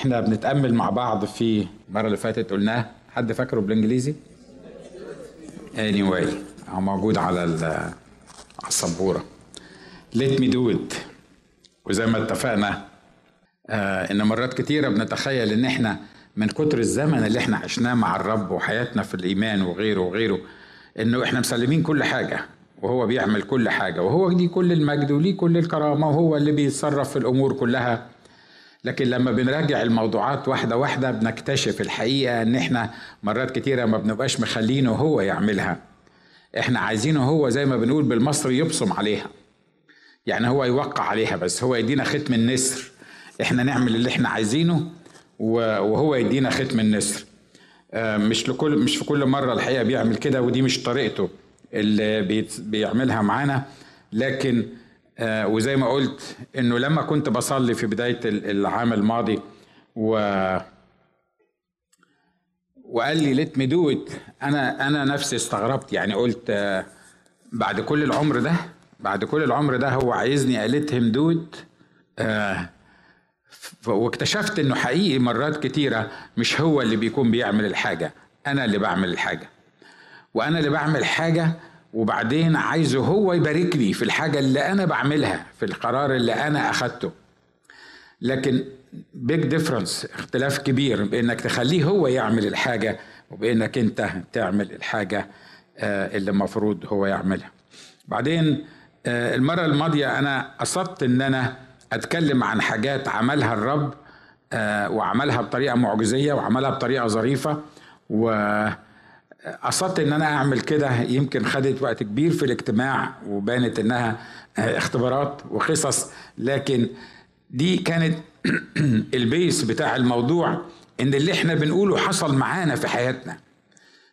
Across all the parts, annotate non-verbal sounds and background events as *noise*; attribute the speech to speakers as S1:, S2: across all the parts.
S1: إحنا بنتأمل مع بعض في المرة اللي فاتت قلناه حد فاكره بالإنجليزي؟ anyway هو موجود على على السبورة. Let me do it. وزي ما اتفقنا آه إن مرات كتيرة بنتخيل إن إحنا من كتر الزمن اللي إحنا عشناه مع الرب وحياتنا في الإيمان وغيره وغيره إنه إحنا مسلمين كل حاجة وهو بيعمل كل حاجة وهو ليه كل المجد وليه كل الكرامة وهو اللي بيتصرف في الأمور كلها. لكن لما بنراجع الموضوعات واحدة واحدة بنكتشف الحقيقة إن إحنا مرات كتيرة ما بنبقاش مخلينه هو يعملها. إحنا عايزينه هو زي ما بنقول بالمصري يبصم عليها. يعني هو يوقع عليها بس هو يدينا ختم النسر. إحنا نعمل اللي إحنا عايزينه وهو يدينا ختم النسر. آه، مش لكل مش في كل مرة الحقيقة بيعمل كده ودي مش طريقته اللي بيعملها معانا. لكن وزي ما قلت إنه لما كنت بصلي في بداية ال- العام الماضي و وقال لي let me do أنا أنا نفسي استغربت. يعني قلت آه، بعد كل العمر ده بعد كل العمر ده هو عايزني قال let him do it ف- واكتشفت إنه حقيقي مرات كتيرة مش هو اللي بيكون بيعمل الحاجة أنا اللي بعمل الحاجة. وأنا اللي بعمل حاجة وبعدين عايزه هو يبارك لي في الحاجة اللي أنا بعملها في القرار اللي أنا أخدته. لكن بيج ديفرنس اختلاف كبير بإنك تخليه هو يعمل الحاجة وبإنك أنت تعمل الحاجة آه، اللي المفروض هو يعملها. بعدين آه، المرة الماضية أنا قصدت إن أنا أتكلم عن حاجات عملها الرب آه، وعملها بطريقة معجزية وعملها بطريقة ظريفة وقصدت إن أنا أعمل كده يمكن خدت وقت كبير في الاجتماع وبانت إنها آه، اختبارات وقصص لكن دي كانت *clears throat* البيس بتاع الموضوع إن اللي إحنا بنقوله حصل معانا في حياتنا.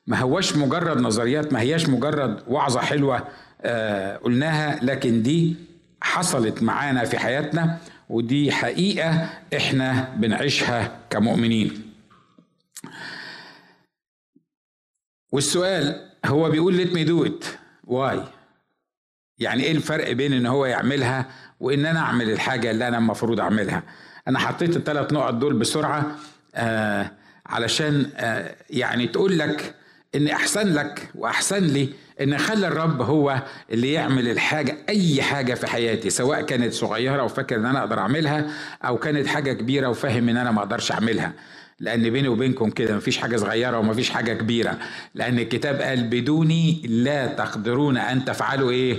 S1: ما هوش مجرد نظريات ما هياش مجرد وعظة حلوة آه قلناها لكن دي حصلت معانا في حياتنا ودي حقيقة إحنا بنعيشها كمؤمنين. والسؤال هو بيقول let me do it. Why? يعني إيه الفرق بين إن هو يعملها وإن أنا أعمل الحاجة اللي أنا المفروض أعملها؟ أنا حطيت الثلاث نقط دول بسرعة آه علشان آه يعني تقول لك إن أحسن لك وأحسن لي إن اخلي الرب هو اللي يعمل الحاجة أي حاجة في حياتي سواء كانت صغيرة وفاكر إن أنا أقدر أعملها أو كانت حاجة كبيرة وفاهم إن أنا ما أقدرش أعملها. لأن بيني وبينكم كده مفيش حاجة صغيرة ومفيش حاجة كبيرة. لأن الكتاب قال بدوني لا تقدرون أن تفعلوا إيه؟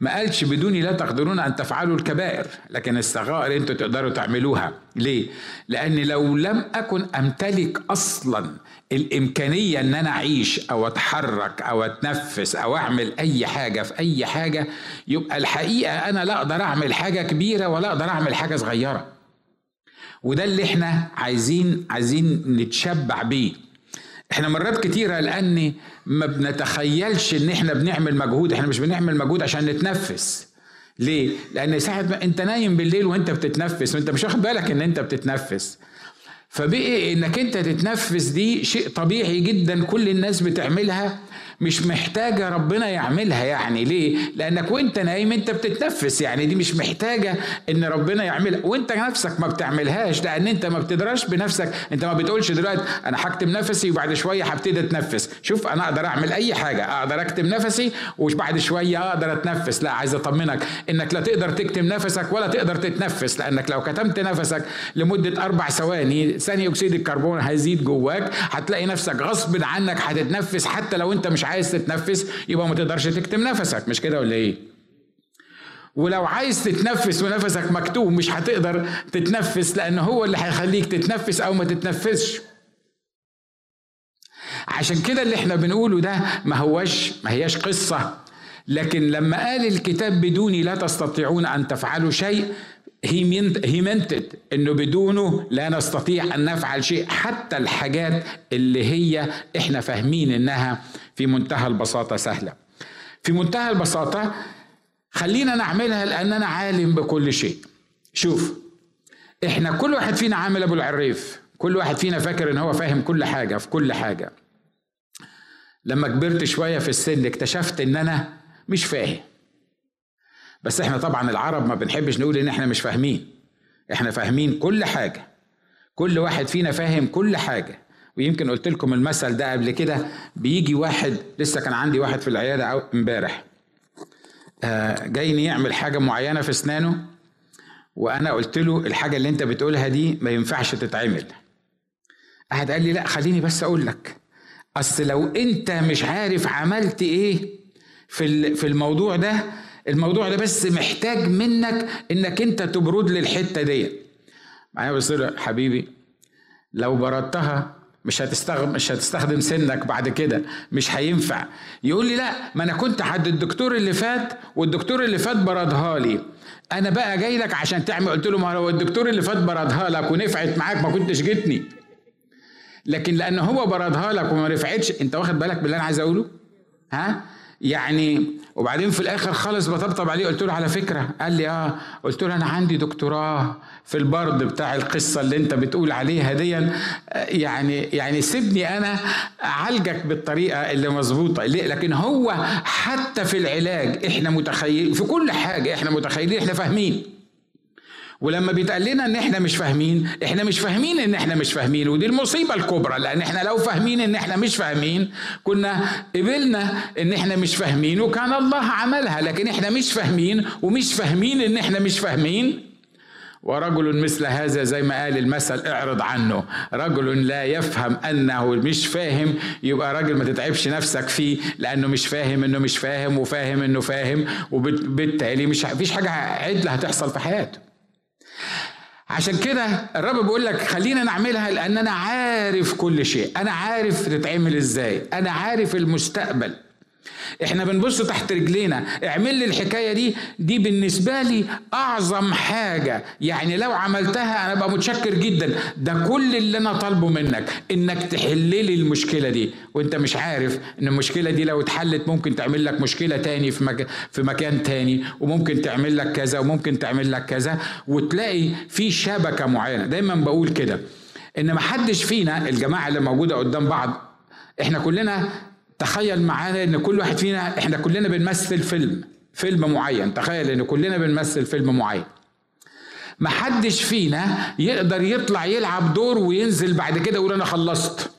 S1: ما قالش بدوني لا تقدرون أن تفعلوا الكبائر لكن الصغائر أنتوا تقدروا تعملوها. ليه؟ لأن لو لم أكن أمتلك أصلا الإمكانية إن أنا أعيش أو أتحرك أو أتنفس أو أعمل أي حاجة في أي حاجة يبقى الحقيقة أنا لا أقدر أعمل حاجة كبيرة ولا أقدر أعمل حاجة صغيرة. وده اللي إحنا عايزين عايزين نتشبع بيه. إحنا مرات كتيرة لأن ما بنتخيلش إن إحنا بنعمل مجهود. إحنا مش بنعمل مجهود عشان نتنفس. ليه؟ لأن ساعة ما أنت نايم بالليل وأنت بتتنفس وأنت مش واخد بالك إن أنت بتتنفس. فبقي إنك أنت تتنفس دي شيء طبيعي جدا كل الناس بتعملها. مش محتاجة ربنا يعملها يعني ليه؟ لأنك وأنت نايم أنت بتتنفس يعني دي مش محتاجة إن ربنا يعملها. وأنت نفسك ما بتعملهاش لأن أنت ما بتدراش بنفسك. أنت ما بتقولش دلوقتي أنا هكتم نفسي وبعد شوية هبتدي أتنفس. شوف أنا أقدر أعمل أي حاجة. أقدر أكتم نفسي وبعد شوية أقدر أتنفس. لا عايز أطمنك إنك لا تقدر تكتم نفسك ولا تقدر تتنفس. لأنك لو كتمت نفسك لمدة أربع ثواني ثاني أكسيد الكربون هيزيد جواك. هتلاقي نفسك غصب عنك هتتنفس حتى لو أنت مش تتنفس يبقى ما تقدرش تكتم نفسك مش كده ولا إيه؟ ولو عايز تتنفس ونفسك مكتوم مش هتقدر تتنفس لأن هو اللي هيخليك تتنفس أو ما تتنفسش. عشان كده اللي إحنا بنقوله ده ما هوش ما هياش قصة. لكن لما قال الكتاب بدوني لا تستطيعون أن تفعلوا شيء هي منتد إنه بدونه لا نستطيع أن نفعل شيء. حتى الحاجات اللي هي إحنا فاهمين إنها في منتهى البساطة سهلة. في منتهى البساطة خلينا نعملها لأن أنا عالم بكل شيء. شوف إحنا كل واحد فينا عامل أبو العريف. كل واحد فينا فاكر إن هو فاهم كل حاجة في كل حاجة. لما كبرت شوية في السن اكتشفت إن أنا مش فاهم. بس إحنا طبعا العرب ما بنحبش نقول إن إحنا مش فاهمين. إحنا فاهمين كل حاجة. كل واحد فينا فاهم كل حاجة. ويمكن قلت لكم المثل ده قبل كده بيجي واحد لسه كان عندي واحد في العيادة امبارح. آه، جاي يعمل حاجة معينة في أسنانه وأنا قلت له الحاجة اللي أنت بتقولها دي ما ينفعش تتعمل. قعد قال لي لا خليني بس أقول لك. أصل لو أنت مش عارف عملت إيه في في الموضوع ده الموضوع ده بس محتاج منك إنك أنت تبرد للحتة دي. معايا بص حبيبي؟ لو بردتها مش هتستخدم مش هتستخدم سنك بعد كده. مش هينفع. يقول لي لا ما أنا كنت عند الدكتور اللي فات والدكتور اللي فات بردها لي. أنا بقى جاي لك عشان تعمل قلت له ما لو الدكتور اللي فات بردها لك ونفعت معاك ما كنتش جيتني. لكن لأن هو بردها لك وما نفعتش أنت واخد بالك باللي أنا عايز أقوله؟ ها؟ يعني وبعدين في الآخر خالص بطبطب عليه. قلت له على فكرة. قال لي آه. قلت له أنا عندي دكتوراه في البرد بتاع القصة اللي أنت بتقول عليها دي. يعني يعني سيبني أنا أعالجك بالطريقة اللي مظبوطة. لكن هو حتى في العلاج إحنا متخيل في كل حاجة إحنا متخيلين إحنا فاهمين. ولما بيتقال لنا إن إحنا مش فاهمين إحنا مش فاهمين إن إحنا مش فاهمين ودي المصيبة الكبرى لأن إحنا لو فاهمين إن إحنا مش فاهمين كنا قبلنا إن إحنا مش فاهمين وكان الله عملها لكن إحنا مش فاهمين ومش فاهمين إن إحنا مش فاهمين. ورجل مثل هذا زي ما قال المثل اعرض عنه. رجل لا يفهم أنه مش فاهم يبقى راجل ما تتعبش نفسك فيه لأنه مش فاهم إنه مش فاهم وفاهم إنه فاهم وبالتالي مش فيش حاجة عدله هتحصل في حياته. عشان كده الرب بيقول لك خلينا نعملها لأن أنا عارف كل شيء. أنا عارف تتعمل إزاي. أنا عارف المستقبل. إحنا بنبص تحت رجلينا. اعمل لي الحكاية دي. دي بالنسبة لي أعظم حاجة. يعني لو عملتها أنا أبقى متشكر جدا. ده كل اللي أنا طالبه منك إنك تحل لي المشكلة دي. وأنت مش عارف إن المشكلة دي لو اتحلت ممكن تعمل لك مشكلة تاني في مكان في مكان تاني. وممكن تعمل لك كذا وممكن تعمل لك كذا. وتلاقي في شبكة معينة. دايما بقول كده. إن ما حدش فينا الجماعة اللي موجودة قدام بعض إحنا كلنا تخيل معانا إن كل واحد فينا إحنا كلنا بنمثل فيلم فيلم معين. تخيل إن كلنا بنمثل فيلم معين. محدش فينا يقدر يطلع يلعب دور وينزل بعد كده يقول أنا خلصت.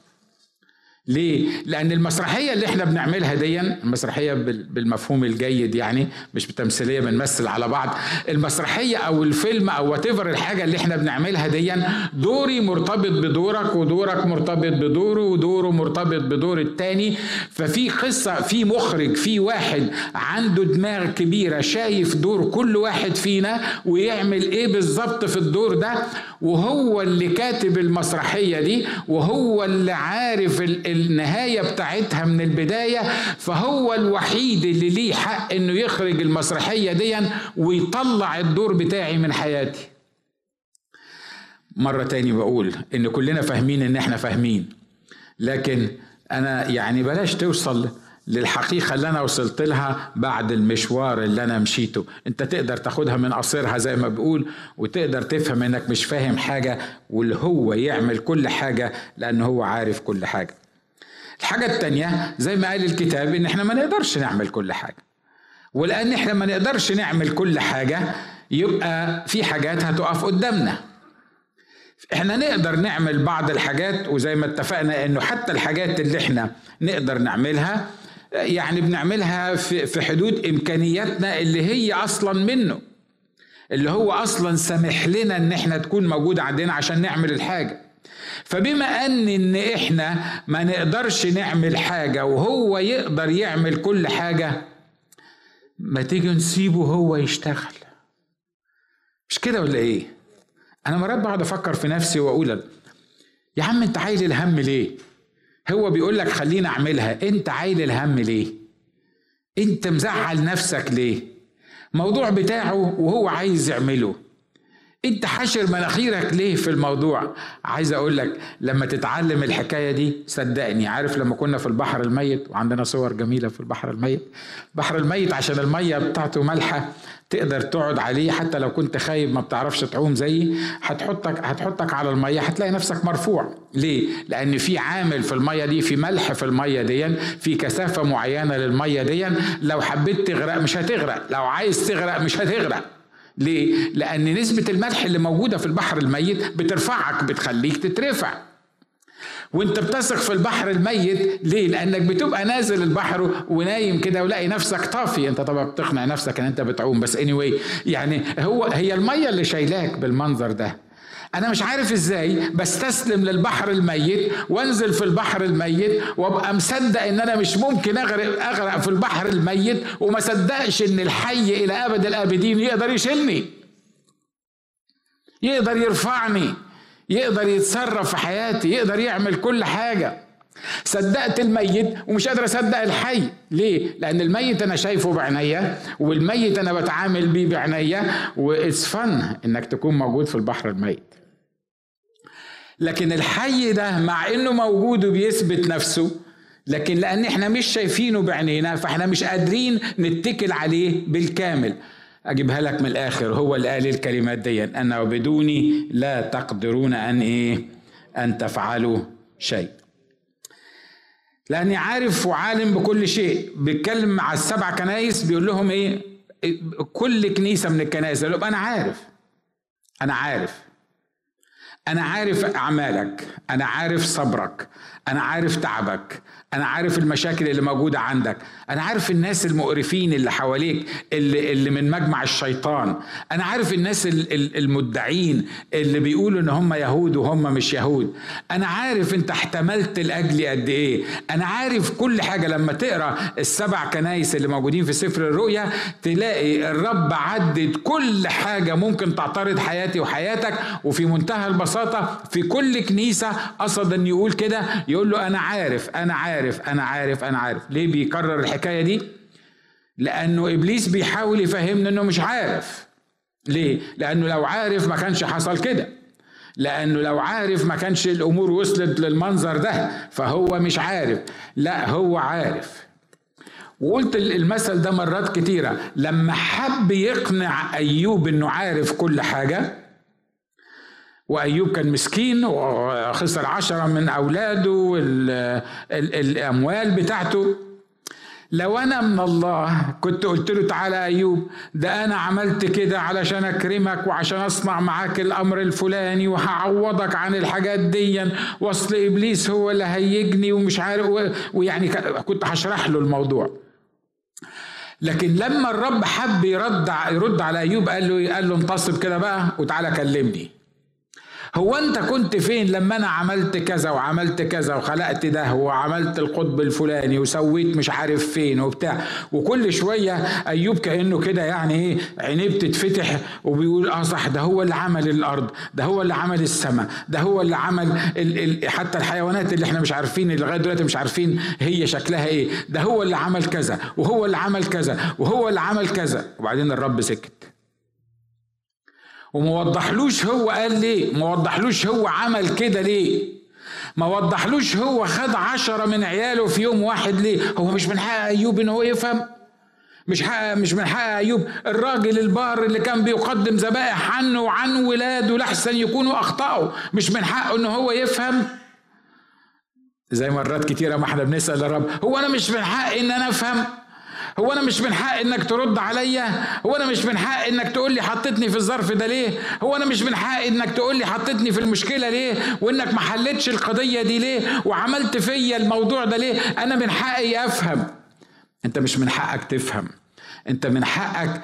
S1: ليه؟ لأن المسرحية اللي إحنا بنعملها دي المسرحية بالمفهوم الجيد يعني مش بتمثيلية بنمثل على بعض المسرحية أو الفيلم أو وات الحاجة اللي إحنا بنعملها دي دوري مرتبط بدورك ودورك مرتبط بدوره ودوره مرتبط بدور التاني ففي قصة في مخرج في واحد عنده دماغ كبيرة شايف دور كل واحد فينا ويعمل إيه بالظبط في الدور ده وهو اللي كاتب المسرحية دي وهو اللي عارف ال النهاية بتاعتها من البداية فهو الوحيد اللي ليه حق إنه يخرج المسرحية دي ويطلع الدور بتاعي من حياتي. مرة تاني بقول إن كلنا فاهمين إن إحنا فاهمين لكن أنا يعني بلاش توصل للحقيقة اللي أنا وصلت لها بعد المشوار اللي أنا مشيته. أنت تقدر تاخدها من قصيرها زي ما بقول وتقدر تفهم إنك مش فاهم حاجة واللي هو يعمل كل حاجة لأن هو عارف كل حاجة. الحاجة التانية زي ما قال الكتاب إن إحنا ما نقدرش نعمل كل حاجة. ولأن إحنا ما نقدرش نعمل كل حاجة يبقى في حاجات هتقف قدامنا. إحنا نقدر نعمل بعض الحاجات وزي ما اتفقنا إنه حتى الحاجات اللي إحنا نقدر نعملها يعني بنعملها في في حدود إمكانياتنا اللي هي أصلا منه. اللي هو أصلا سامح لنا إن إحنا تكون موجوده عندنا عشان نعمل الحاجة. فبما أن إن إحنا ما نقدرش نعمل حاجة وهو يقدر يعمل كل حاجة ما تيجي نسيبه هو يشتغل. مش كده ولا إيه؟ أنا مرات بقعد أفكر في نفسي وأقول يا عم أنت عايل الهم ليه؟ هو بيقول لك خليني أعملها أنت عايل الهم ليه؟ أنت مزعل نفسك ليه؟ موضوع بتاعه وهو عايز يعمله. انت حاشر مناخيرك ليه في الموضوع؟ عايز أقول لك لما تتعلم الحكاية دي صدقني عارف لما كنا في البحر الميت وعندنا صور جميلة في البحر الميت. البحر الميت عشان المية بتاعته مالحة تقدر تقعد عليه حتى لو كنت خايب ما بتعرفش تعوم زيي هتحطك هتحطك على المية هتلاقي نفسك مرفوع. ليه؟ لأن في عامل في المية دي في ملح في المية دي في كثافة معينة للمية دي لو حبيت تغرق مش هتغرق لو عايز تغرق مش هتغرق. ليه؟ لأن نسبة الملح اللي موجودة في البحر الميت بترفعك بتخليك تترفع وانت بتثق في البحر الميت ليه؟ لأنك بتبقى نازل البحر ونايم كده ولاقي نفسك طافي انت طبعا بتقنع نفسك إن انت بتعوم بس anyway يعني هو هي المية اللي شايلاك بالمنظر ده أنا مش عارف إزاي بستسلم للبحر الميت وأنزل في البحر الميت وأبقى مصدق إن أنا مش ممكن اغرق أغرق في البحر الميت وما صدقش إن الحي إلى أبد الأبدين يقدر يشيلني. يقدر يرفعني. يقدر يتصرف في حياتي. يقدر يعمل كل حاجة. صدقت الميت ومش قادر أصدق الحي. ليه؟ لأن الميت أنا شايفه بعينيا والميت أنا بتعامل بيه بعينيا وإتس فن إنك تكون موجود في البحر الميت. لكن الحي ده مع إنه موجود وبيثبت نفسه لكن لأن إحنا مش شايفينه بعينينا فإحنا مش قادرين نتكل عليه بالكامل. أجيبها لك من الآخر هو اللي قال الكلمات دي انه بدوني لا تقدرون أن إيه؟ أن تفعلوا شيء. لأني عارف وعالم بكل شيء بيتكلم مع السبع كنايس بيقول لهم إيه؟ كل كنيسة من الكنائس. يقول أنا عارف. أنا عارف. أنا عارف أعمالك أنا عارف صبرك أنا عارف تعبك أنا عارف المشاكل اللي موجودة عندك أنا عارف الناس المقرفين اللي حواليك اللي, اللي من مجمع الشيطان أنا عارف الناس المدعين اللي بيقولوا إن هم يهود وهم مش يهود أنا عارف أنت احتملت لأجلي قد إيه أنا عارف كل حاجة. لما تقرأ السبع كنايس اللي موجودين في سفر الرؤيا تلاقي الرب عدد كل حاجة ممكن تعترض حياتي وحياتك وفي منتهى البساطه في كل كنيسة قصد إن يقول كده يقول له أنا عارف أنا عارف أنا عارف أنا عارف. ليه بيكرر الحكاية دي؟ لأنه إبليس بيحاول يفهمنا إنه مش عارف. ليه؟ لأنه لو عارف ما كانش حصل كده. لأنه لو عارف ما كانش الأمور وصلت للمنظر ده فهو مش عارف. لا هو عارف. وقلت المثل ده مرات كتيرة. لما حب يقنع أيوب إنه عارف كل حاجة وأيوب كان مسكين وخسر عشرة من أولاده والأموال بتاعته. لو أنا من الله كنت قلت له تعالى أيوب ده أنا عملت كده علشان أكرمك وعشان أصنع معاك الأمر الفلاني وهعوضك عن الحاجات دي. وأصل إبليس هو اللي هيجني ومش عارف ويعني كنت هشرح له الموضوع. لكن لما الرب حب يرد يرد على أيوب قال له قال له انتصب كده بقى وتعالى كلمني. هو أنت كنت فين لما أنا عملت كذا وعملت كذا وخلقت ده وعملت القطب الفلاني وسويت مش عارف فين وبتاع؟ وكل شوية أيوب كأنه كده يعني إيه عينيه بتتفتح وبيقول آه صح ده هو اللي عمل الأرض ده هو اللي عمل السماء ده هو اللي عمل ال ال حتى الحيوانات اللي إحنا مش عارفين اللي لغاية دلوقتي مش عارفين هي شكلها إيه ده هو اللي عمل كذا وهو اللي عمل كذا وهو اللي عمل كذا. وبعدين الرب سكت. وما وضحلوش هو قال ليه؟ ما وضحلوش هو عمل كده ليه؟ ما وضحلوش هو خد عشرة من عياله في يوم واحد ليه؟ هو مش من حق أيوب إن هو يفهم؟ مش حق مش من حق أيوب؟ الراجل البار اللي كان بيقدم ذبائح عنه وعن ولاده لحسن يكونوا أخطأوا مش من حقه إن هو يفهم؟ زي مرات كتيرة ما إحنا بنسأل الرب هو أنا مش من حق إن أنا أفهم؟ هو أنا مش من حق إنك ترد عليا؟ هو أنا مش من حق إنك تقول لي حطيتني في الظرف ده ليه؟ هو أنا مش من حق إنك تقول لي حطيتني في المشكلة ليه؟ وإنك ما حلتش القضية دي ليه؟ وعملت فيا الموضوع ده ليه؟ أنا من حقي أفهم. أنت مش من حقك تفهم. أنت من حقك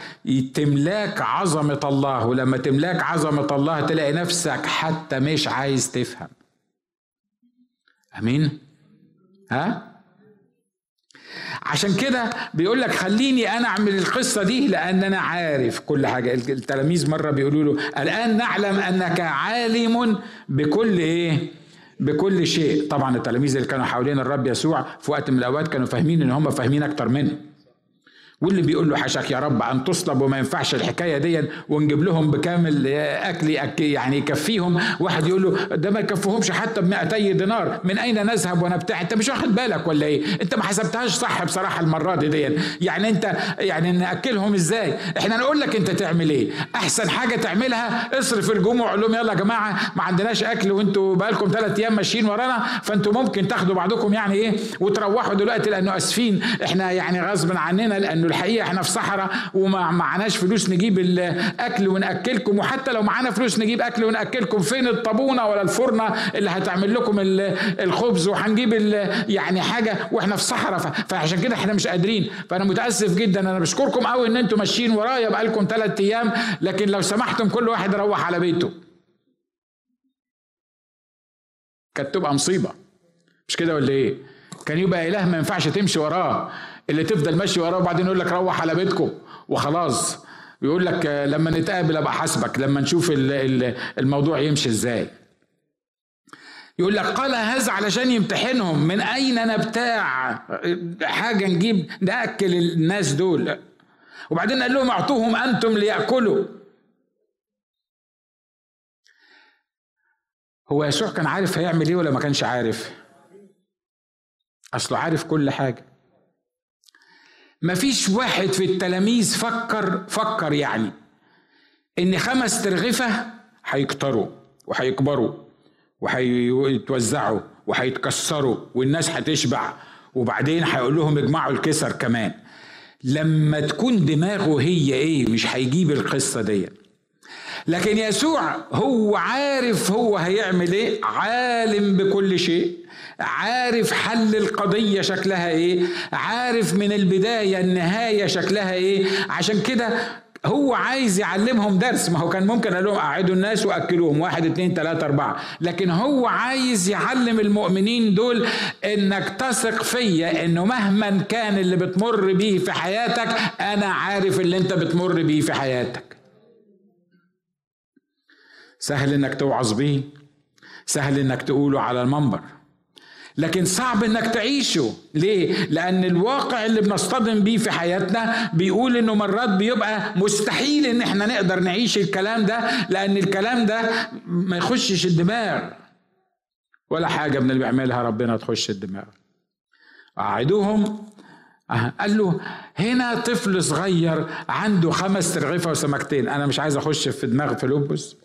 S1: تملاك عظمة الله. ولما تملاك عظمة الله تلاقي نفسك حتى مش عايز تفهم. أمين؟ ها؟ عشان كده بيقول لك خليني أنا أعمل القصة دي لأن أنا عارف كل حاجة. التلاميذ مرة بيقولوا له الآن نعلم أنك عالم بكل إيه؟ بكل شيء. طبعا التلاميذ اللي كانوا حوالين الرب يسوع في وقت من الأوقات كانوا فاهمين إن هم فاهمين أكتر منه. واللي بيقول له حشك يا رب أن تصلب وما ينفعش الحكاية دي ونجيب لهم بكامل أكل يعني يكفيهم. واحد يقول له ده ما يكفيهمش حتى ب 200 دينار من أين نذهب ونبتاع أنت مش واخد بالك ولا إيه؟ أنت ما حسبتهاش صح بصراحة المرة دي, دي. يعني انت يعني نأكلهم إزاي؟ إحنا نقول لك أنت تعمل إيه؟ أحسن حاجة تعملها اصرف الجموع قول لهم يلا يا جماعة ما عندناش أكل وأنتوا بقالكم ثلاث أيام ماشيين ورانا فأنتوا ممكن تاخدوا بعضكم يعني إيه وتروحوا دلوقتي لأنه آسفين. إحنا يعني غصب عننا لأنه الحقيقة إحنا في صحراء وما معناش فلوس نجيب الأكل ونأكلكم وحتى لو معانا فلوس نجيب أكل ونأكلكم فين الطابونة ولا الفرنه اللي هتعمل لكم الخبز؟ وهنجيب يعني حاجة وإحنا في صحراء فعشان كده إحنا مش قادرين. فأنا متأسف جدا أنا بشكركم قوي إن أنتم ماشيين ورايا بقالكم ثلاث أيام لكن لو سمحتم كل واحد يروح على بيته. كانت تبقى مصيبة. مش كده ولا إيه؟ كان يبقى إله ما ينفعش تمشي وراه. اللي تفضل ماشي وراه وبعدين يقول لك روح على بيتكم. وخلاص. يقول لك لما نتقابل أبقى حاسبك لما نشوف الموضوع يمشي إزاي. يقول لك قال هذا علشان يمتحنهم. من أين نبتاع؟ حاجة نجيب نأكل الناس دول. وبعدين قال لهم أعطوهم أنتم ليأكلوا. هو يسوع كان عارف هيعمل إيه ولا ما كانش عارف؟ أصله عارف كل حاجة. مفيش واحد في التلاميذ فكر فكر يعني إن خمس ترغفة هيكتروا وهيكبروا وهيتوزعوا وهيتكسروا والناس هتشبع وبعدين هيقول لهم اجمعوا الكسر كمان. لما تكون دماغه هي إيه مش هيجيب القصة دي لكن يسوع هو عارف هو هيعمل إيه؟ عالم بكل شيء. عارف حل القضية شكلها إيه عارف من البداية النهاية شكلها إيه. عشان كده هو عايز يعلمهم درس. ما هو كان ممكن قال لهم قعدوا الناس وأكلوهم. واحد اتنين تلاتة أربعة. لكن هو عايز يعلم المؤمنين دول إنك تثق فيا إنه مهما كان اللي بتمر بيه في حياتك أنا عارف اللي أنت بتمر بيه في حياتك. سهل إنك توعظ بيه. سهل إنك تقوله على المنبر. لكن صعب إنك تعيشه. ليه؟ لأن الواقع اللي بنصطدم بيه في حياتنا بيقول إنه مرات بيبقى مستحيل إن إحنا نقدر نعيش الكلام ده لأن الكلام ده ما يخشش الدماغ. ولا حاجة من اللي بيعملها ربنا تخش الدماغ. قعدوهم قال له هنا طفل صغير عنده خمس ترغيفه وسمكتين. أنا مش عايز أخش في دماغ فيلبس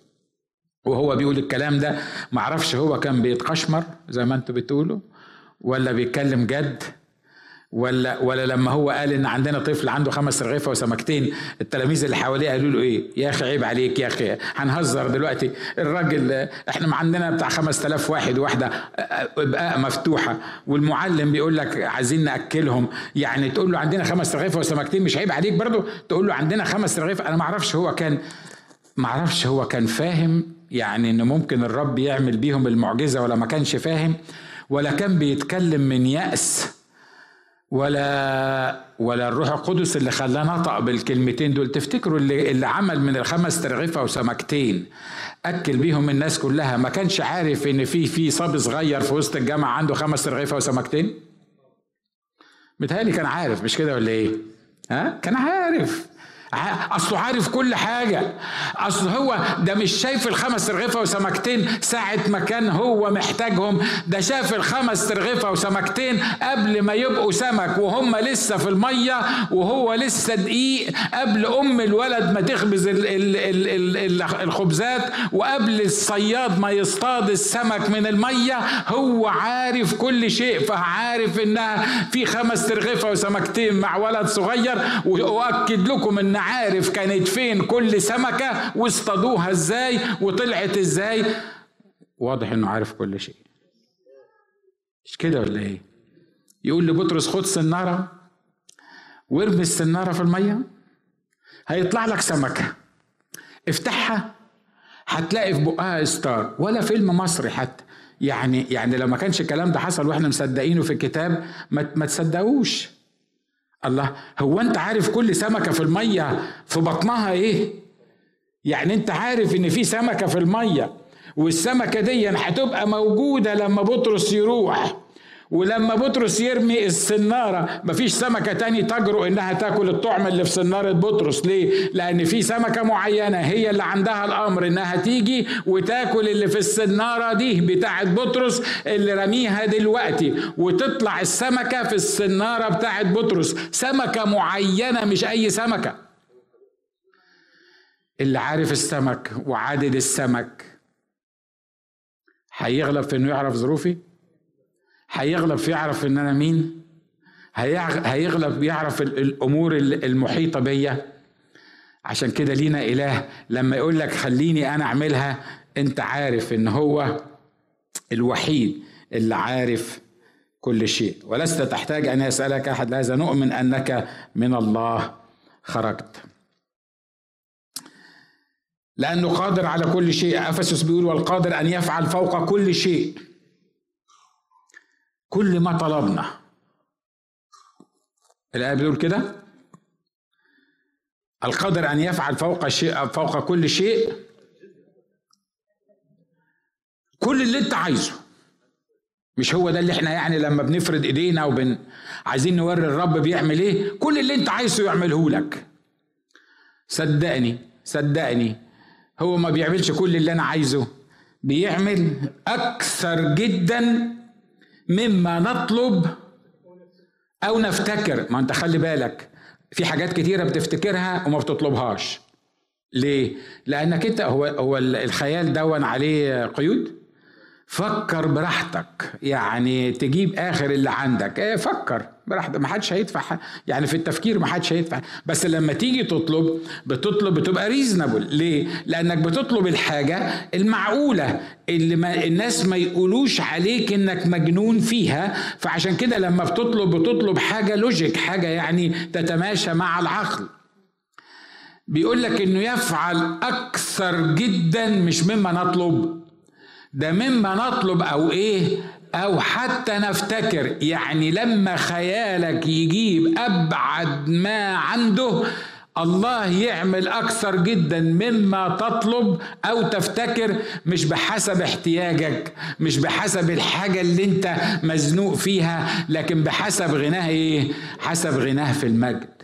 S1: وهو بيقول الكلام ده معرفش هو كان بيتقشمر زي ما أنتوا بتقولوا ولا بيتكلم جد ولا ولا لما هو قال إن عندنا طفل عنده خمس رغيفة وسمكتين التلاميذ اللي حواليه قالوا له إيه؟ يا أخي عيب عليك يا أخي هنهزر دلوقتي الراجل إحنا عندنا بتاع 5000 واحد واحدة أبقاء مفتوحة والمعلم بيقول لك عايزين نأكلهم يعني تقول له عندنا خمس رغيفة وسمكتين مش عيب عليك برضه؟ تقول له عندنا خمس رغيف أنا ما أعرفش هو كان ما أعرفش هو كان فاهم يعني إن ممكن الرب يعمل بيهم المعجزة ولا ما كانش فاهم ولا كان بيتكلم من يأس ولا ولا الروح القدس اللي خلاه نطق بالكلمتين دول. تفتكروا اللي, اللي عمل من الخمس ترغيفة وسمكتين أكل بيهم الناس كلها؟ ما كانش عارف إن في في صبي صغير في وسط الجامعة عنده خمس ترغيفة وسمكتين؟ متهيألي كان عارف مش كده ولا إيه؟ ها؟ كان عارف. أصله عارف كل حاجة. أصل هو ده مش شايف الخمس ترغيفه وسمكتين ساعة ما كان هو محتاجهم. ده شاف الخمس ترغيفه وسمكتين قبل ما يبقوا سمك وهم لسه في المية وهو لسه دقيق. قبل أم الولد ما تخبز ال ال ال ال الخبزات وقبل الصياد ما يصطاد السمك من المية. هو عارف كل شيء فعارف إنها في خمس ترغيفه وسمكتين مع ولد صغير. وأؤكد لكم إن عارف كانت فين كل سمكة واصطادوها إزاي وطلعت إزاي. واضح إنه عارف كل شيء. مش كده ولا إيه؟ يقول لبطرس خد سنارة وارمي السنارة في المية. هيطلع لك سمكة. افتحها هتلاقي في بقها ستار ولا فيلم مصري حتى. يعني يعني لو ما كانش الكلام ده حصل وإحنا مصدقينه في الكتاب ما, ما تصدقوش. الله هو أنت عارف كل سمكة في المية في بطنها إيه؟ يعني أنت عارف إن في سمكة في المية والسمكة دي هتبقى موجودة لما بطرس يروح. ولما بطرس يرمي السنارة مفيش سمكة تاني تجرؤ إنها تاكل الطعم اللي في سنارة بطرس. ليه؟ لأن في سمكة معينة هي اللي عندها الأمر إنها تيجي وتاكل اللي في السنارة دي بتاعت بطرس اللي رميها دلوقتي. وتطلع السمكة في السنارة بتاعت بطرس. سمكة معينة مش أي سمكة. اللي عارف السمك وعادد السمك هيغلب في إنه يعرف ظروفي؟ هيغلب يعرف إن أنا مين؟ هيغلب يعرف الأمور المحيطة بيا. عشان كده لينا إله. لما يقول لك خليني أنا أعملها أنت عارف إن هو الوحيد اللي عارف كل شيء. ولست تحتاج أن يسألك أحد. لهذا نؤمن أنك من الله خرجت. لأنه قادر على كل شيء. أفسس بيقول والقادر أن يفعل فوق كل شيء. كل ما طلبنا. الآية بتقول كده؟ القادر أن يفعل فوق شيء فوق كل شيء. كل اللي أنت عايزه. مش هو ده اللي إحنا يعني لما بنفرد إيدينا وبن عايزين نوري الرب بيعمل إيه؟ كل اللي أنت عايزه يعمله لك. صدقني صدقني. هو ما بيعملش كل اللي أنا عايزه. بيعمل أكثر جدا مما نطلب أو نفتكر. ما أنت خلي بالك في حاجات كتيرة بتفتكرها وما بتطلبهاش. ليه؟ لأنك أنت هو هو الخيال دون عليه قيود. فكر براحتك. يعني تجيب آخر اللي عندك. إيه فكر براحتك. ما حدش هيدفع. يعني في التفكير ما حدش هيدفع. بس لما تيجي تطلب بتطلب بتبقى reasonable ليه؟ لأنك بتطلب الحاجة المعقولة اللي ما الناس ما يقولوش عليك إنك مجنون فيها. فعشان كده لما بتطلب بتطلب حاجة logic حاجة يعني تتماشى مع العقل. بيقول لك إنه يفعل أكثر جدا مش مما نطلب. ده مما نطلب أو إيه؟ أو حتى نفتكر يعني لما خيالك يجيب أبعد ما عنده الله يعمل أكثر جدا مما تطلب أو تفتكر مش بحسب احتياجك مش بحسب الحاجة اللي أنت مزنوق فيها لكن بحسب غناه إيه؟ حسب غناه في المجد.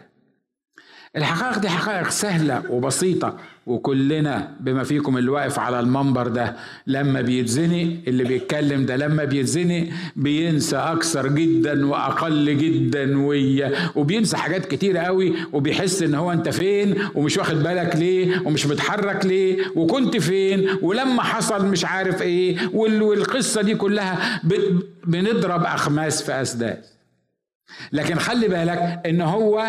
S1: الحقائق دي حقائق سهلة وبسيطة وكلنا بما فيكم اللي واقف على المنبر ده لما بيتزنق اللي بيتكلم ده لما بيتزنق بينسى أكثر جدا وأقل جدا وبينسى حاجات كتيرة قوي وبيحس إن هو أنت فين ومش واخد بالك ليه ومش متحرك ليه وكنت فين ولما حصل مش عارف إيه والقصة دي كلها بنضرب أخماس في أسداس. لكن خلي بالك إن هو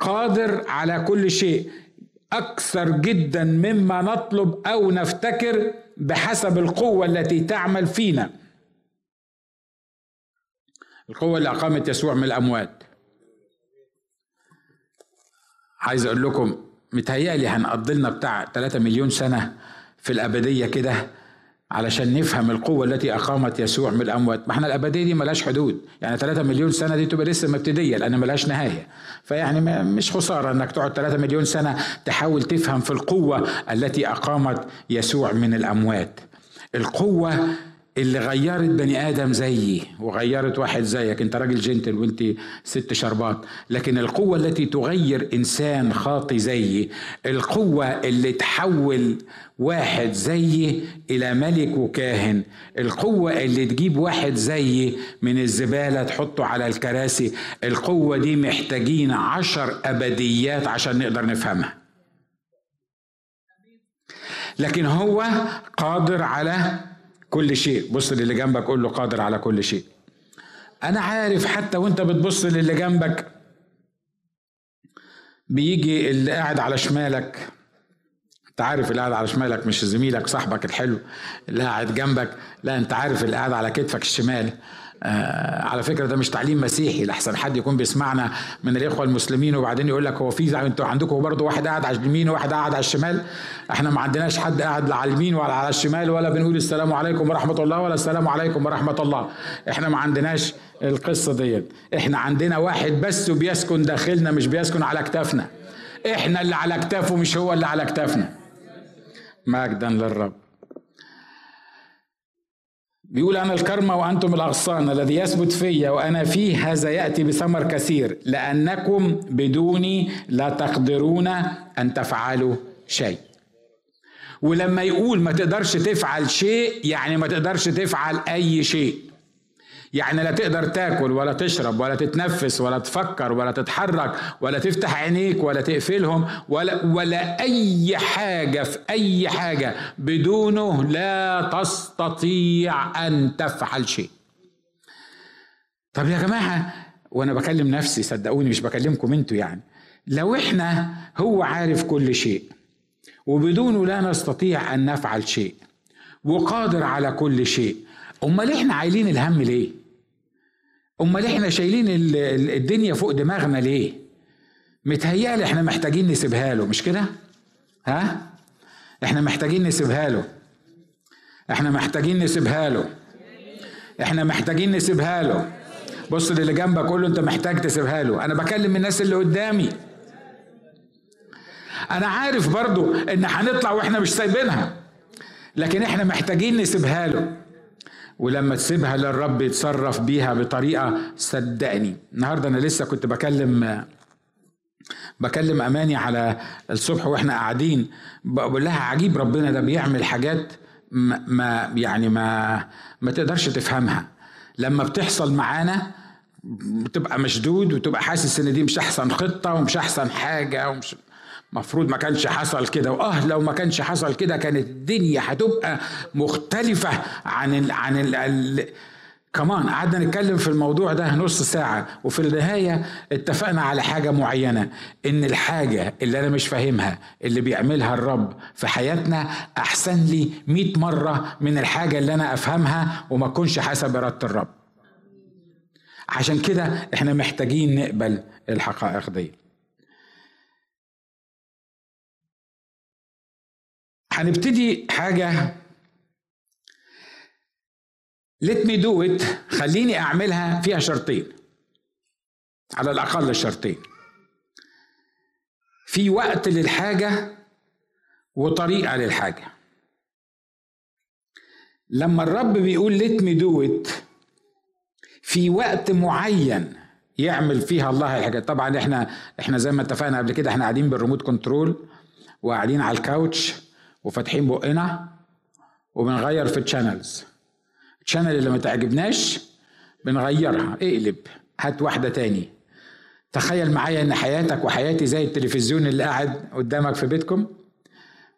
S1: قادر على كل شيء. أكثر جدا مما نطلب أو نفتكر بحسب القوة التي تعمل فينا. القوة اللي أقامت يسوع من الأموات. عايز أقول لكم متهيألي هنقضي لنا بتاع 3 مليون سنة في الأبدية كده. علشان نفهم القوة التي أقامت يسوع من الأموات. ما إحنا الأبدية دي ملاش حدود. يعني 3 مليون سنة دي تبقى لسه مبتدية لأن ملاش نهاية. فيعني مش خسارة أنك تقعد 3 مليون سنة تحاول تفهم في القوة التي أقامت يسوع من الأموات. القوة اللي غيرت بني آدم زيي وغيرت واحد زيك. انت راجل جنتل وانت ست شربات. لكن القوة التي تغير إنسان خاطي زيي القوة اللي تحول واحد زيي إلى ملك وكاهن. القوة اللي تجيب واحد زيي من الزبالة تحطه على الكراسي. القوة دي محتاجين عشر أبديات عشان نقدر نفهمها. لكن هو قادر على كل شيء بص للي جنبك قول له قادر على كل شيء. أنا عارف حتى وأنت بتبص للي جنبك بيجي اللي قاعد على شمالك. أنت عارف اللي قاعد على شمالك مش زميلك صاحبك الحلو اللي قاعد جنبك. لا أنت عارف اللي قاعد على كتفك الشمال. آه على فكرة ده مش تعليم مسيحي لحسن حد يكون بيسمعنا من الإخوة المسلمين وبعدين يقول لك هو في أنتوا عندكم برضه واحد قاعد على اليمين وواحد قاعد على الشمال؟ إحنا ما عندناش حد قاعد على اليمين ولا على الشمال ولا بنقول السلام عليكم ورحمة الله ولا السلام عليكم ورحمة الله. إحنا ما عندناش القصة ديت. إحنا عندنا واحد بس وبيسكن داخلنا مش بيسكن على كتافنا. إحنا اللي على كتافه مش هو اللي على كتافنا. مجدا للرب. بيقول أنا الكرمة وأنتم الأغصان الذي يثبت فيا وأنا فيه هذا يأتي بثمر كثير لأنكم بدوني لا تقدرون أن تفعلوا شيء. ولما يقول ما تقدرش تفعل شيء يعني ما تقدرش تفعل أي شيء. يعني لا تقدر تاكل ولا تشرب ولا تتنفس ولا تفكر ولا تتحرك ولا تفتح عينيك ولا تقفلهم ولا ولا أي حاجة في أي حاجة بدونه لا تستطيع أن تفعل شيء. طب يا جماعة وأنا بكلم نفسي صدقوني مش بكلمكم أنتوا يعني. لو إحنا هو عارف كل شيء وبدونه لا نستطيع أن نفعل شيء وقادر على كل شيء أمال إحنا عايلين الهم ليه؟ امال إحنا شايلين الدنيا فوق دماغنا ليه؟ متهيألي إحنا محتاجين نسيبها له مش كده؟ ها؟ إحنا محتاجين نسيبها له. إحنا محتاجين نسيبها له. إحنا محتاجين نسيبها له. بص للي جنبك قول له انت محتاج تسيبها له. أنا بكلم الناس اللي قدامي. أنا عارف برضو ان هنطلع وإحنا مش سايبينها لكن إحنا محتاجين نسيبها له. ولما تسيبها للرب يتصرف بيها بطريقة صدقني. النهارده أنا لسه كنت بكلم بكلم أماني على الصبح وإحنا قاعدين. بقول لها عجيب ربنا ده بيعمل حاجات ما يعني ما ما تقدرش تفهمها. لما بتحصل معانا بتبقى مشدود وتبقى حاسس إن دي مش أحسن خطة ومش أحسن حاجة ومش مفروض ما كانش حصل كده. وآه لو ما كانش حصل كده كانت الدنيا هتبقى مختلفة عن ال عن ال ال كمان قعدنا نتكلم في الموضوع ده نص ساعة. وفي النهاية اتفقنا على حاجة معينة إن الحاجة اللي أنا مش فاهمها اللي بيعملها الرب في حياتنا أحسن لي مئة مرة من الحاجة اللي أنا أفهمها وما أكونش حسب إرادة الرب. عشان كده إحنا محتاجين نقبل الحقائق دي. هنبتدي حاجة. Let me do it. خليني أعملها فيها شرطين. على الأقل شرطين. في وقت للحاجة وطريقة للحاجة. لما الرب بيقول let me do it في وقت معين يعمل فيها الله الحاجات. طبعا إحنا إحنا زي ما اتفقنا قبل كده إحنا قاعدين بال remote control وقاعدين على ال couch. وفاتحين بقنا وبنغير في ال channels ال channel اللي ما تعجبناش بنغيرها. اقلب. هات واحدة تاني. تخيل معايا إن حياتك وحياتي زي التلفزيون اللي قاعد قدامك في بيتكم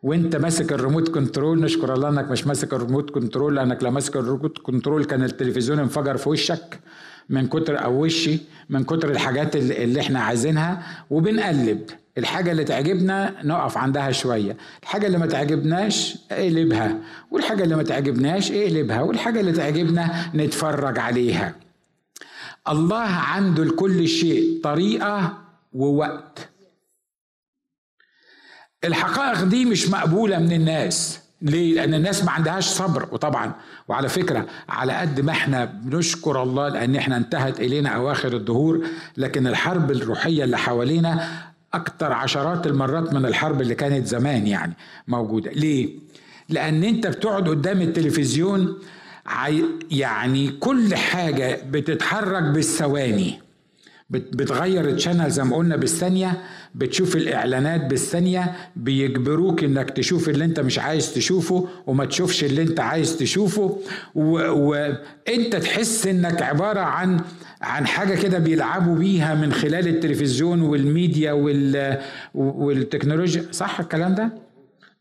S1: وإنت ماسك ال remote control نشكر الله إنك مش ماسك ال remote control لأنك لو ماسك ال remote control كان التلفزيون انفجر في وشك من كتر أو وشي من كتر الحاجات اللي إحنا عايزينها. وبنقلب. الحاجة اللي تعجبنا نقف عندها شوية. الحاجة اللي ما تعجبناش اقلبها. والحاجة اللي ما تعجبناش اقلبها. والحاجة اللي تعجبنا نتفرج عليها. الله عنده لكل شيء طريقة ووقت. الحقائق دي مش مقبولة من الناس. ليه؟ لأن الناس ما عندهاش صبر. وطبعا وعلى فكرة على قد ما إحنا بنشكر الله لأن إحنا انتهت إلينا أواخر الدهور لكن الحرب الروحية اللي حوالينا أكتر عشرات المرات من الحرب اللي كانت زمان يعني موجودة ليه؟ لأن أنت بتقعد قدام التلفزيون يعني كل حاجة بتتحرك بالثواني بتغير الشانل زي ما قلنا بالثانية بتشوف الإعلانات بالثانية بيجبروك إنك تشوف اللي أنت مش عايز تشوفه وما تشوفش اللي أنت عايز تشوفه. وانت تحس إنك عبارة عن عن حاجة كده بيلعبوا بيها من خلال التلفزيون والميديا والتكنولوجيا. صح الكلام ده؟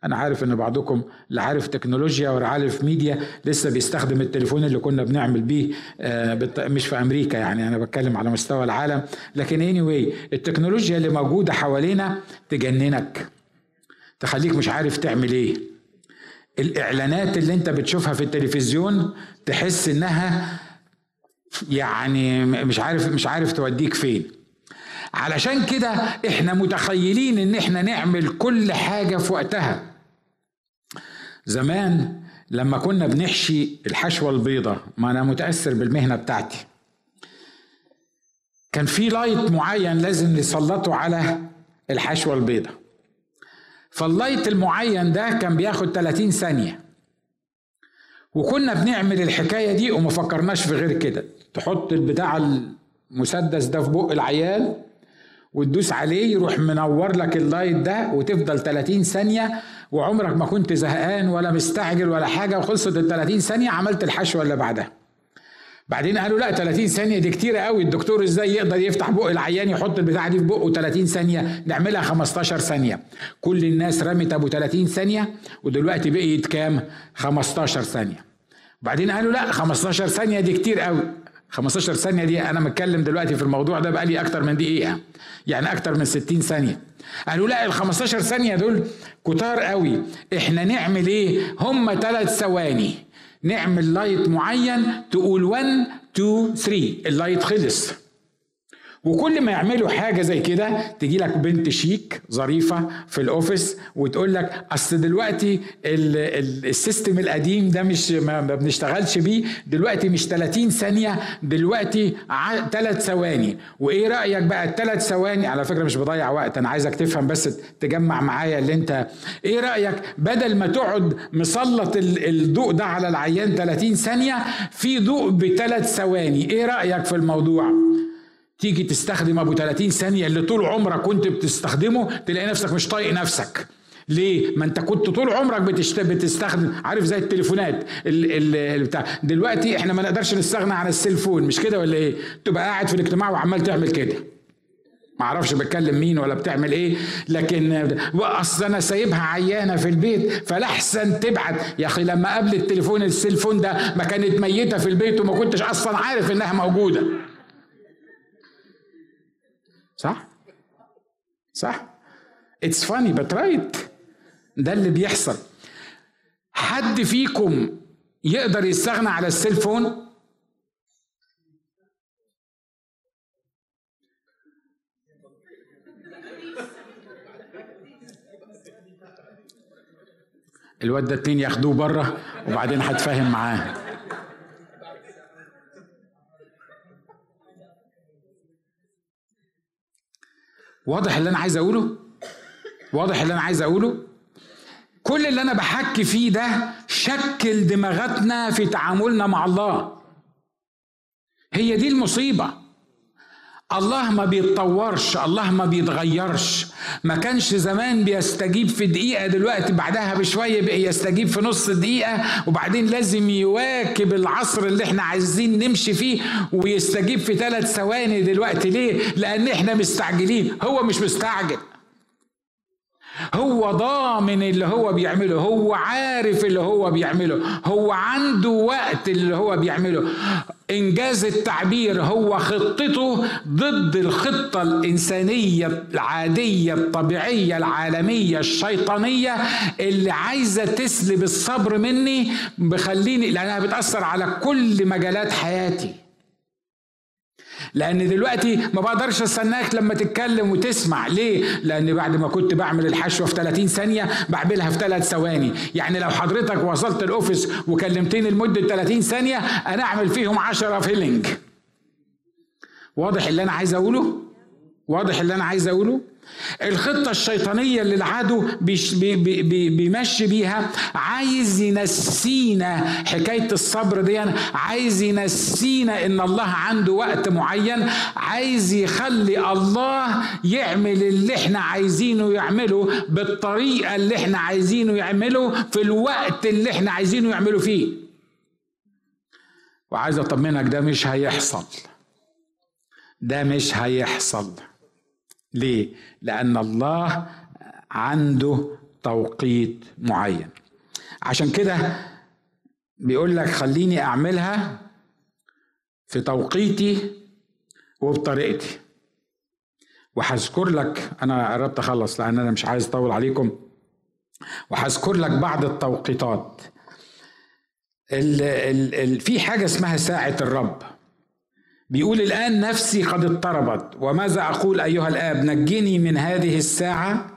S1: أنا عارف إن بعضكم لا عارف تكنولوجيا ولا عارف ميديا لسه بيستخدم التليفون اللي كنا بنعمل بيه آه، مش في أمريكا يعني أنا بتكلم على مستوى العالم. لكن اني anyway التكنولوجيا اللي موجودة حوالينا تجننك تخليك مش عارف تعمل إيه. الإعلانات اللي أنت بتشوفها في التلفزيون تحس إنها يعني مش عارف مش عارف توديك فين. علشان كده إحنا متخيلين إن إحنا نعمل كل حاجة في وقتها. زمان لما كنا بنحشي الحشوة البيضة ما أنا متأثر بالمهنة بتاعتي. كان في لايت معين لازم نسلطه على الحشوة البيضة. فال light المعين ده كان بياخد 30 ثانية. وكنا بنعمل الحكاية دي وما فكرناش في غير كده. تحط البتاع المسدس ده في بق العيان وتدوس عليه يروح منور لك ال light ده وتفضل 30 ثانية وعمرك ما كنت زهقان ولا مستعجل ولا حاجة وخلصت ال 30 ثانية عملت الحشوة اللي بعدها. بعدين قالوا لا 30 ثانية دي كتير قوي الدكتور إزاي يقدر يفتح بق العيان يحط البتاعة دي في بقه 30 ثانية؟ نعملها 15 ثانية. كل الناس رمت أبو 30 ثانية ودلوقتي بقيت كام؟ 15 ثانية. بعدين قالوا لا 15 ثانية دي كتير قوي. 15 ثانية دي أنا متكلم دلوقتي في الموضوع ده بقالي أكتر من دقيقة. يعني أكتر من 60 ثانية. قالوا لا ال 15 ثانية دول كتار قوي. إحنا نعمل إيه؟ هم ثلاث ثواني. نعمل light معين تقول 1 2 3 ال light خلص. وكل ما يعملوا حاجة زي كده تجي لك بنت شيك ظريفة في ال office وتقول لك أصل دلوقتي ال system القديم ده مش ما بنشتغلش بيه دلوقتي مش 30 ثانية دلوقتي ثلاث ثواني. وإيه رأيك بقى الثلاث ثواني؟ على فكرة مش بضيع وقت أنا عايزك تفهم بس تجمع معايا اللي أنت. إيه رأيك بدل ما تقعد مسلط الضوء ده على العيان 30 ثانية في ضوء بثلاث ثواني. إيه رأيك في الموضوع؟ تيجي تستخدم أبو 30 ثانية اللي طول عمرك كنت بتستخدمه تلاقي نفسك مش طايق نفسك. ليه؟ ما أنت كنت طول عمرك بتستخدم عارف زي التليفونات ال بتاع. دلوقتي إحنا ما نقدرش نستغنى عن ال cell phone مش كده ولا إيه؟ تبقى قاعد في الاجتماع وعمال تعمل كده. ما أعرفش بتكلم مين ولا بتعمل إيه لكن أصل أنا سايبها عيانة في البيت فلأحسن تبعت. يا أخي لما قبل التليفون ال cell phone ده ما كانت ميتة في البيت وما كنتش أصلا عارف إنها موجودة. صح؟ صح؟ it's funny but right ده اللي بيحصل حد فيكم يقدر يستغنى على ال cell phone الواد ده اتنين ياخدوه بره وبعدين هتفاهم معاه واضح اللي أنا عايز أقوله؟ واضح اللي أنا عايز أقوله؟ كل اللي أنا بحكي فيه ده شكل دماغاتنا في تعاملنا مع الله. هي دي المصيبة. الله ما بيتطورش الله ما بيتغيرش. ما كانش زمان بيستجيب في دقيقة دلوقتي بعدها بشوية بقى يستجيب في نص دقيقة وبعدين لازم يواكب العصر اللي إحنا عايزين نمشي فيه ويستجيب في ثلاث ثواني دلوقتي. ليه؟ لأن إحنا مستعجلين. هو مش مستعجل. هو ضامن اللي هو بيعمله هو عارف اللي هو بيعمله هو عنده وقت اللي هو بيعمله. إنجاز التعبير هو خطته ضد الخطة الإنسانية العادية الطبيعية العالمية الشيطانية اللي عايزة تسلب الصبر مني بخليني لأنها بتأثر على كل مجالات حياتي. لأن دلوقتي ما بقدرش استناك لما تتكلم وتسمع. ليه؟ لأن بعد ما كنت بعمل الحشوة في 30 ثانية بعملها في ثلاث ثواني. يعني لو حضرتك وصلت ال office وكلمتني لمدة 30 ثانية أنا أعمل فيهم 10 filling واضح اللي أنا عايز أقوله؟ واضح اللي أنا عايز أقوله؟ الخطة الشيطانية اللي العدو بيمشي بيها عايز ينسينا حكاية الصبر دي. عايز ينسينا إن الله عنده وقت معين. عايز يخلي الله يعمل اللي إحنا عايزينه يعمله بالطريقة اللي إحنا عايزينه يعمله في الوقت اللي إحنا عايزينه يعمله فيه. وعايز أطمنك ده مش هيحصل. ده مش هيحصل. ليه؟ لأن الله عنده توقيت معين. عشان كده بيقول لك خليني أعملها في توقيتي وبطريقتي. وهذكر لك أنا قربت أخلص لأن أنا مش عايز أطول عليكم. وهذكر لك بعض التوقيتات. ال ال ال في حاجة اسمها ساعة الرب. بيقول الآن نفسي قد اضطربت. وماذا أقول أيها الآب؟ نجني من هذه الساعة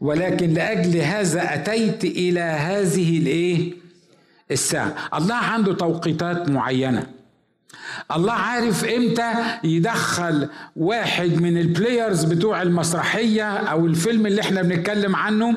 S1: ولكن لأجل هذا أتيت إلى هذه الإيه؟ الساعة. الله عنده توقيتات معينة. الله عارف إمتى يدخل واحد من البلايرز بتوع المسرحية أو الفيلم اللي إحنا بنتكلم عنه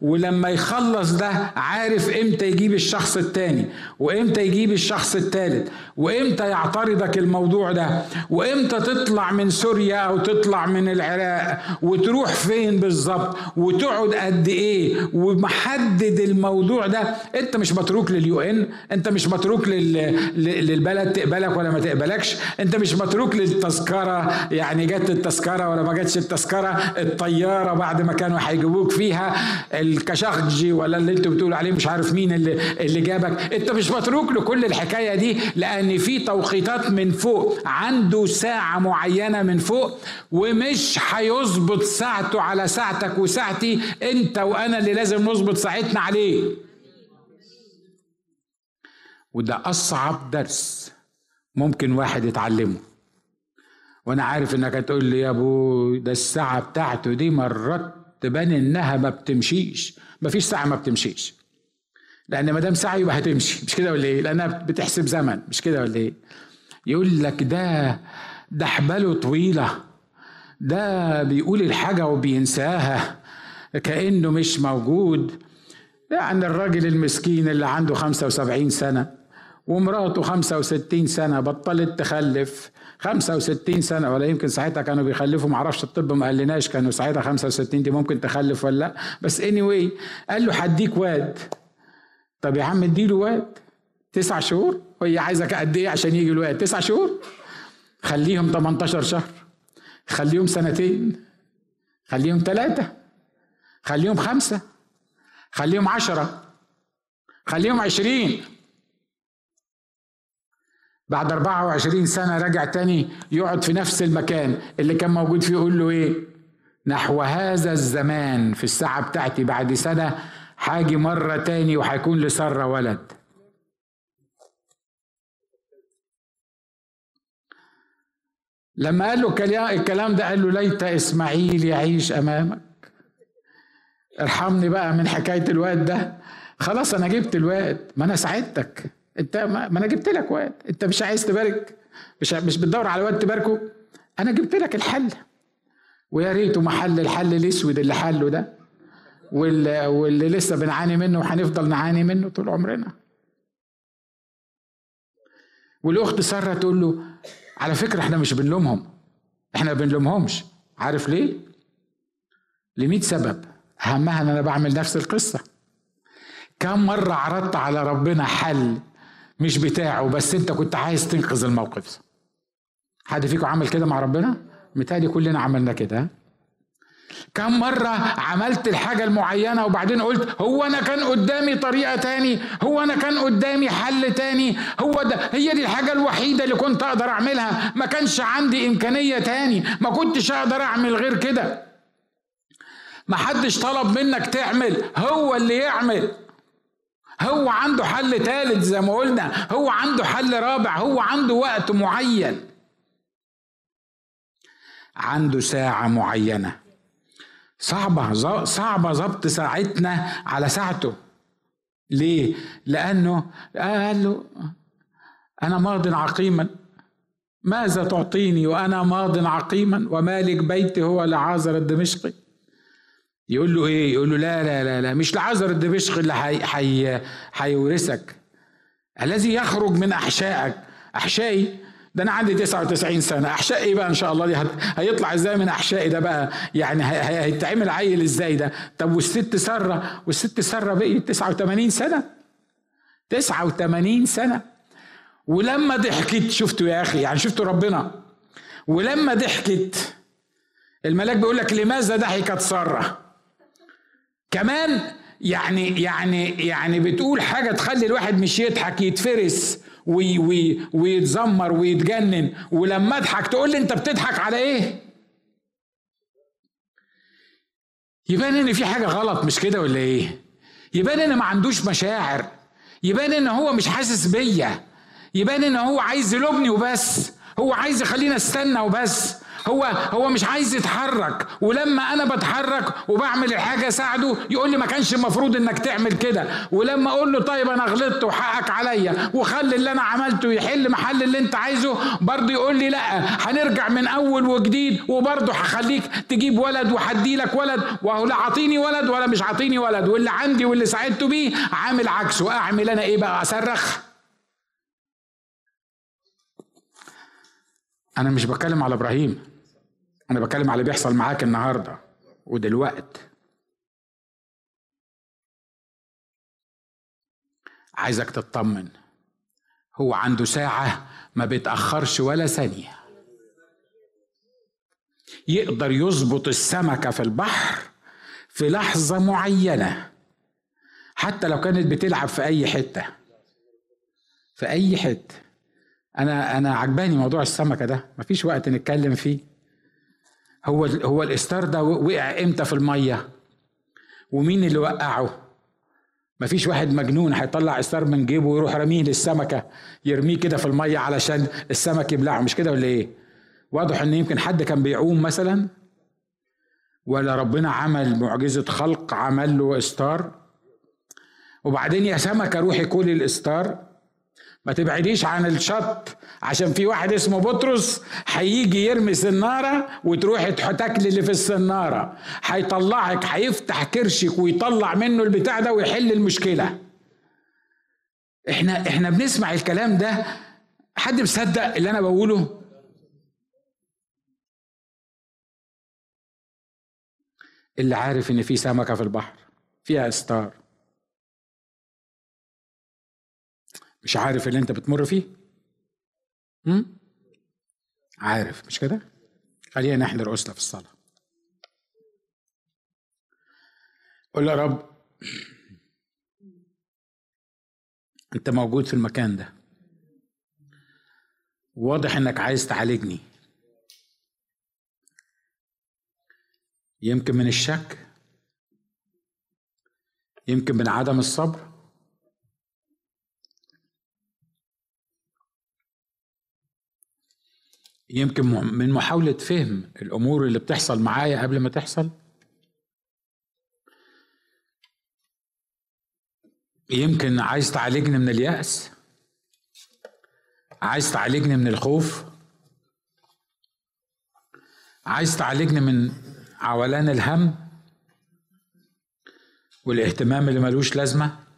S1: ولما يخلص ده عارف إمتى يجيب الشخص التاني. وامتى يجيب الشخص التالت؟ وامتى يعترضك الموضوع ده؟ وامتى تطلع من سوريا أو تطلع من العراق؟ وتروح فين بالظبط؟ وتقعد قد إيه؟ ومحدد الموضوع ده؟ أنت مش متروك لليو إن؟ أنت مش متروك للبلد تقبلك ولا ما تقبلكش؟ أنت مش متروك للتذكرة؟ يعني جت التذكرة ولا ما جاتش التذكرة؟ الطيارة بعد ما كانوا هيجيبوك فيها؟ الكشخجي ولا اللي أنتوا بتقولوا عليه مش عارف مين اللي اللي جابك؟ أنت مش متروك لكل الحكاية دي لأن في توقيتات من فوق عنده ساعة معينة من فوق ومش هيظبط ساعته على ساعتك وساعتي أنت وأنا اللي لازم نظبط ساعتنا عليه. وده أصعب درس ممكن واحد يتعلمه. وأنا عارف إنك هتقول لي يا أبو ده الساعة بتاعته دي مرات تبان إنها ما بتمشيش. مفيش ساعة ما بتمشيش. لأن ما دام ساعه يبقى هتمشي مش كده ولا إيه؟ لأنها بتحسب زمن. مش كده ولا إيه؟ يقول لك ده ده حباله طويلة. ده بيقول الحاجة وبينساها. كأنه مش موجود. يعني الراجل المسكين اللي عنده 75 سنة ومراته 65 سنة بطلت تخلف. 65 سنة ولا يمكن ساعتها كانوا بيخلفوا. معرفش الطب ما قالناش كانوا ساعتها 65 دي ممكن تخلف ولا لأ. بس اني anyway قال له هديك واد. طب يا عم اديله واد تسع شهور وهي عايزك قد إيه عشان يجي الواد تسع شهور. خليهم 18 شهر خليهم سنتين خليهم ثلاثة خليهم خمسة خليهم عشرة خليهم عشرين. بعد 24 سنة رجع تاني يقعد في نفس المكان اللي كان موجود فيه يقول له إيه؟ نحو هذا الزمان في الساعة بتاعتي بعد سنة حاجي مرة تاني وهيكون لسارة ولد. لما قال له الكلام ده قال له ليت إسماعيل يعيش أمامك. ارحمني بقى من حكاية الواد ده. خلاص أنا جبت الواد. ما أنا ساعدتك. أنت ما أنا جبت لك واد. أنت مش عايز تبارك؟ مش مش بتدور على واد تباركه؟ أنا جبت لك الحل. ويا ريته محل الحل الأسود اللي حله ده. واللي, واللي لسه بنعاني منه وهنفضل نعاني منه طول عمرنا. والأخت سارة تقول له على فكرة إحنا مش بنلومهم. إحنا ما بنلومهمش. عارف ليه؟ لمية سبب. أهمها إن أنا بعمل نفس القصة. كم مرة عرضت على ربنا حل مش بتاعه بس أنت كنت عايز تنقذ الموقف. حد فيكم عمل كده مع ربنا؟ متهيألي كلنا عملنا كده. كم مرة عملت الحاجة المعينة وبعدين قلت هو أنا كان قدامي طريقة تاني هو أنا كان قدامي حل تاني هو ده هي دي الحاجة الوحيدة اللي كنت أقدر أعملها. ما كانش عندي إمكانية تاني ما كنتش أقدر أعمل غير كده. ما حدش طلب منك تعمل هو اللي يعمل. هو عنده حل ثالث زي ما قلنا هو عنده حل رابع هو عنده وقت معين. عنده ساعة معينة. صعبة صعبة ضبط ساعتنا على ساعته. ليه؟ لأنه قال له أنا ماض عقيما. ماذا تعطيني وأنا ماض عقيما ومالك بيتي هو لعازر الدمشقي؟ يقول له إيه؟ يقول له لا لا لا لا مش لعازر الدمشقي اللي حي حي الذي يخرج من أحشائك. أحشائي ده أنا عندي 99 سنة. احشائي إيه بقى إن شاء الله؟ دي هيطلع إزاي من احشائي ده بقى؟ يعني هيتعمل عيل إزاي ده؟ طب والست سارة والست سارة بقي 89 سنة؟ 89 سنة. ولما ضحكت شفتوا يا أخي؟ يعني شفتوا ربنا؟ ولما ضحكت الملاك بيقول لك لماذا ضحكت سارة؟ كمان يعني يعني يعني بتقول حاجة تخلي الواحد مش يضحك يتفرس. وي وي ويتذمر ويتجنن. ولما اضحك تقول لي انت بتضحك على إيه؟ يبان ان في حاجة غلط مش كده ولا إيه؟ يبان ان ما عندوش مشاعر. يبان ان هو مش حاسس بيا. يبان ان هو عايز يلومني وبس. هو عايز يخليني استنى وبس. هو هو مش عايز يتحرك. ولما أنا بتحرك وبعمل الحاجة اساعده يقول لي ما كانش المفروض إنك تعمل كده. ولما أقول له طيب أنا غلطت وحقك عليا وخلي اللي أنا عملته يحل محل اللي أنت عايزه برضه يقول لي لأ هنرجع من أول وجديد وبرضه هخليك تجيب ولد وهدي لك ولد. وهو لا عاطيني ولد ولا مش عاطيني ولد؟ واللي عندي واللي ساعدته بيه عامل عكسه. أعمل أنا إيه بقى؟ أصرخ. أنا مش بتكلم على إبراهيم. أنا بتكلم على اللي بيحصل معاك النهارده ودلوقت. عايزك تطمن. هو عنده ساعة ما بيتأخرش ولا ثانية. يقدر يظبط السمكة في البحر في لحظة معينة. حتى لو كانت بتلعب في أي حتة. في أي حتة. أنا أنا عجباني موضوع السمكة ده مفيش وقت نتكلم فيه. هو هو الإستار ده وقع إمتى في المية؟ ومين اللي وقعه؟ مفيش واحد مجنون هيطلع إستار من جيبه ويروح رميه للسمكة يرميه كده في المية علشان السمك يبلعه مش كده ولا إيه؟ واضح إن يمكن حد كان بيعوم مثلا؟ ولا ربنا عمل معجزة خلق عمل له إستار؟ وبعدين يا سمكة روحي كلي الإستار ما تبعديش عن الشط عشان في واحد اسمه بطرس هيجي يرمي سنارة وتروحي تاكلي اللي في السنارة. هيطلعك هيفتح كرشك ويطلع منه البتاع ده ويحل المشكلة. إحنا إحنا بنسمع الكلام ده. حد مصدق اللي أنا بقوله؟ اللي عارف إن في سمكة في البحر فيها استار مش عارف اللي انت بتمر فيه؟ هم؟ عارف مش كده؟ خلينا نحضر أسلة في الصلاة. قول يا رب انت موجود في المكان ده. واضح انك عايز تعالجني. يمكن من الشك يمكن من عدم الصبر يمكن من محاولة فهم الأمور اللي بتحصل معايا قبل ما تحصل؟ يمكن عايز تعالجني من اليأس؟ عايز تعالجني من الخوف؟ عايز تعالجني من عولان الهم؟ والاهتمام اللي ملوش لازمة؟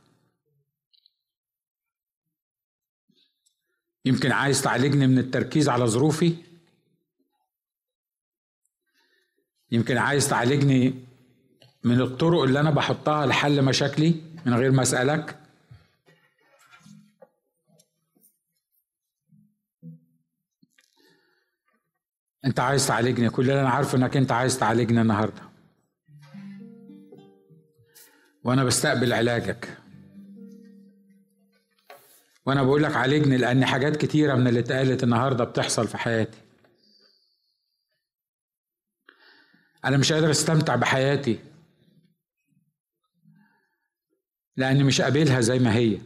S1: يمكن عايز تعالجني من التركيز على ظروفي؟ يمكن عايز تعالجني من الطرق اللي أنا بحطها لحل مشاكلي من غير ما أسألك؟ أنت عايز تعالجني كل اللي أنا عارفه إنك أنت عايز تعالجني النهارده. وأنا بستقبل علاجك. وأنا بقول لك عالجني لأن حاجات كتيرة من اللي اتقالت النهارده بتحصل في حياتي. أنا مش قادر أستمتع بحياتي. لاني مش قابلها زي ما هي.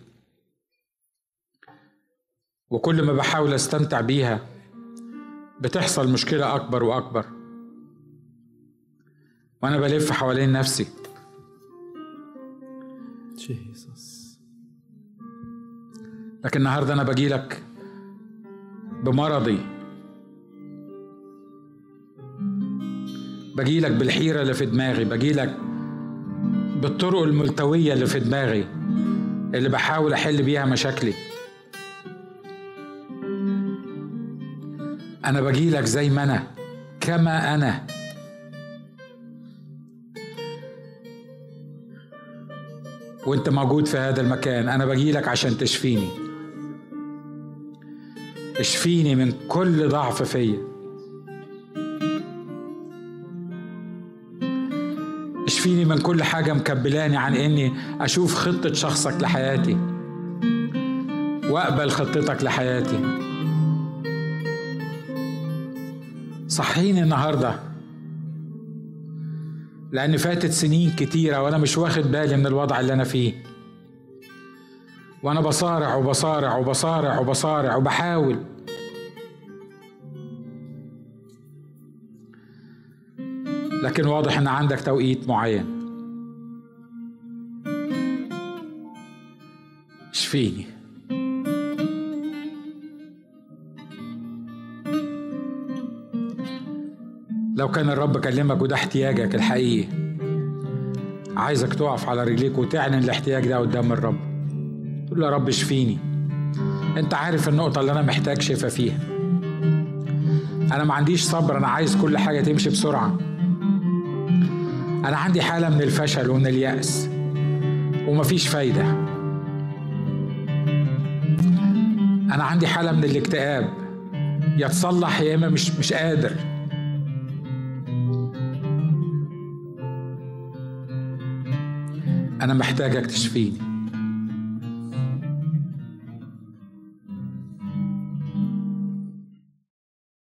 S1: وكل ما بحاول أستمتع بيها بتحصل مشكلة أكبر وأكبر. وأنا بلف حوالين نفسي. لكن النهارده أنا باجي لك بمرضي. باجي لك بالحيرة اللي في دماغي باجي لك بالطرق الملتوية اللي في دماغي اللي بحاول أحل بيها مشاكلي. أنا باجي لك زي ما أنا كما أنا. وأنت موجود في هذا المكان أنا باجي لك عشان تشفيني. اشفيني من كل ضعف فيا. اشفيني من كل حاجة مكبلاني عن إني أشوف خطة شخصك لحياتي. وأقبل خطتك لحياتي. صحيني النهارده. لأن فاتت سنين كتيرة وأنا مش واخد بالي من الوضع اللي أنا فيه. وأنا بصارع وبصارع وبصارع وبصارع وبحاول. لكن واضح إن عندك توقيت معين. اشفيني. لو كان الرب كلمك وده احتياجك الحقيقي عايزك تقف على رجليك وتعلن الاحتياج ده قدام الرب. تقول يا رب اشفيني انت عارف النقطة اللي أنا محتاج شفا فيها. أنا ما عنديش صبر أنا عايز كل حاجة تمشي بسرعة. أنا عندي حالة من الفشل ومن اليأس. ومفيش فايدة. أنا عندي حالة من الاكتئاب. يا تصلح يا إما مش مش قادر. أنا محتاجك تشفيني.